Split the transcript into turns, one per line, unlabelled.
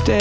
stay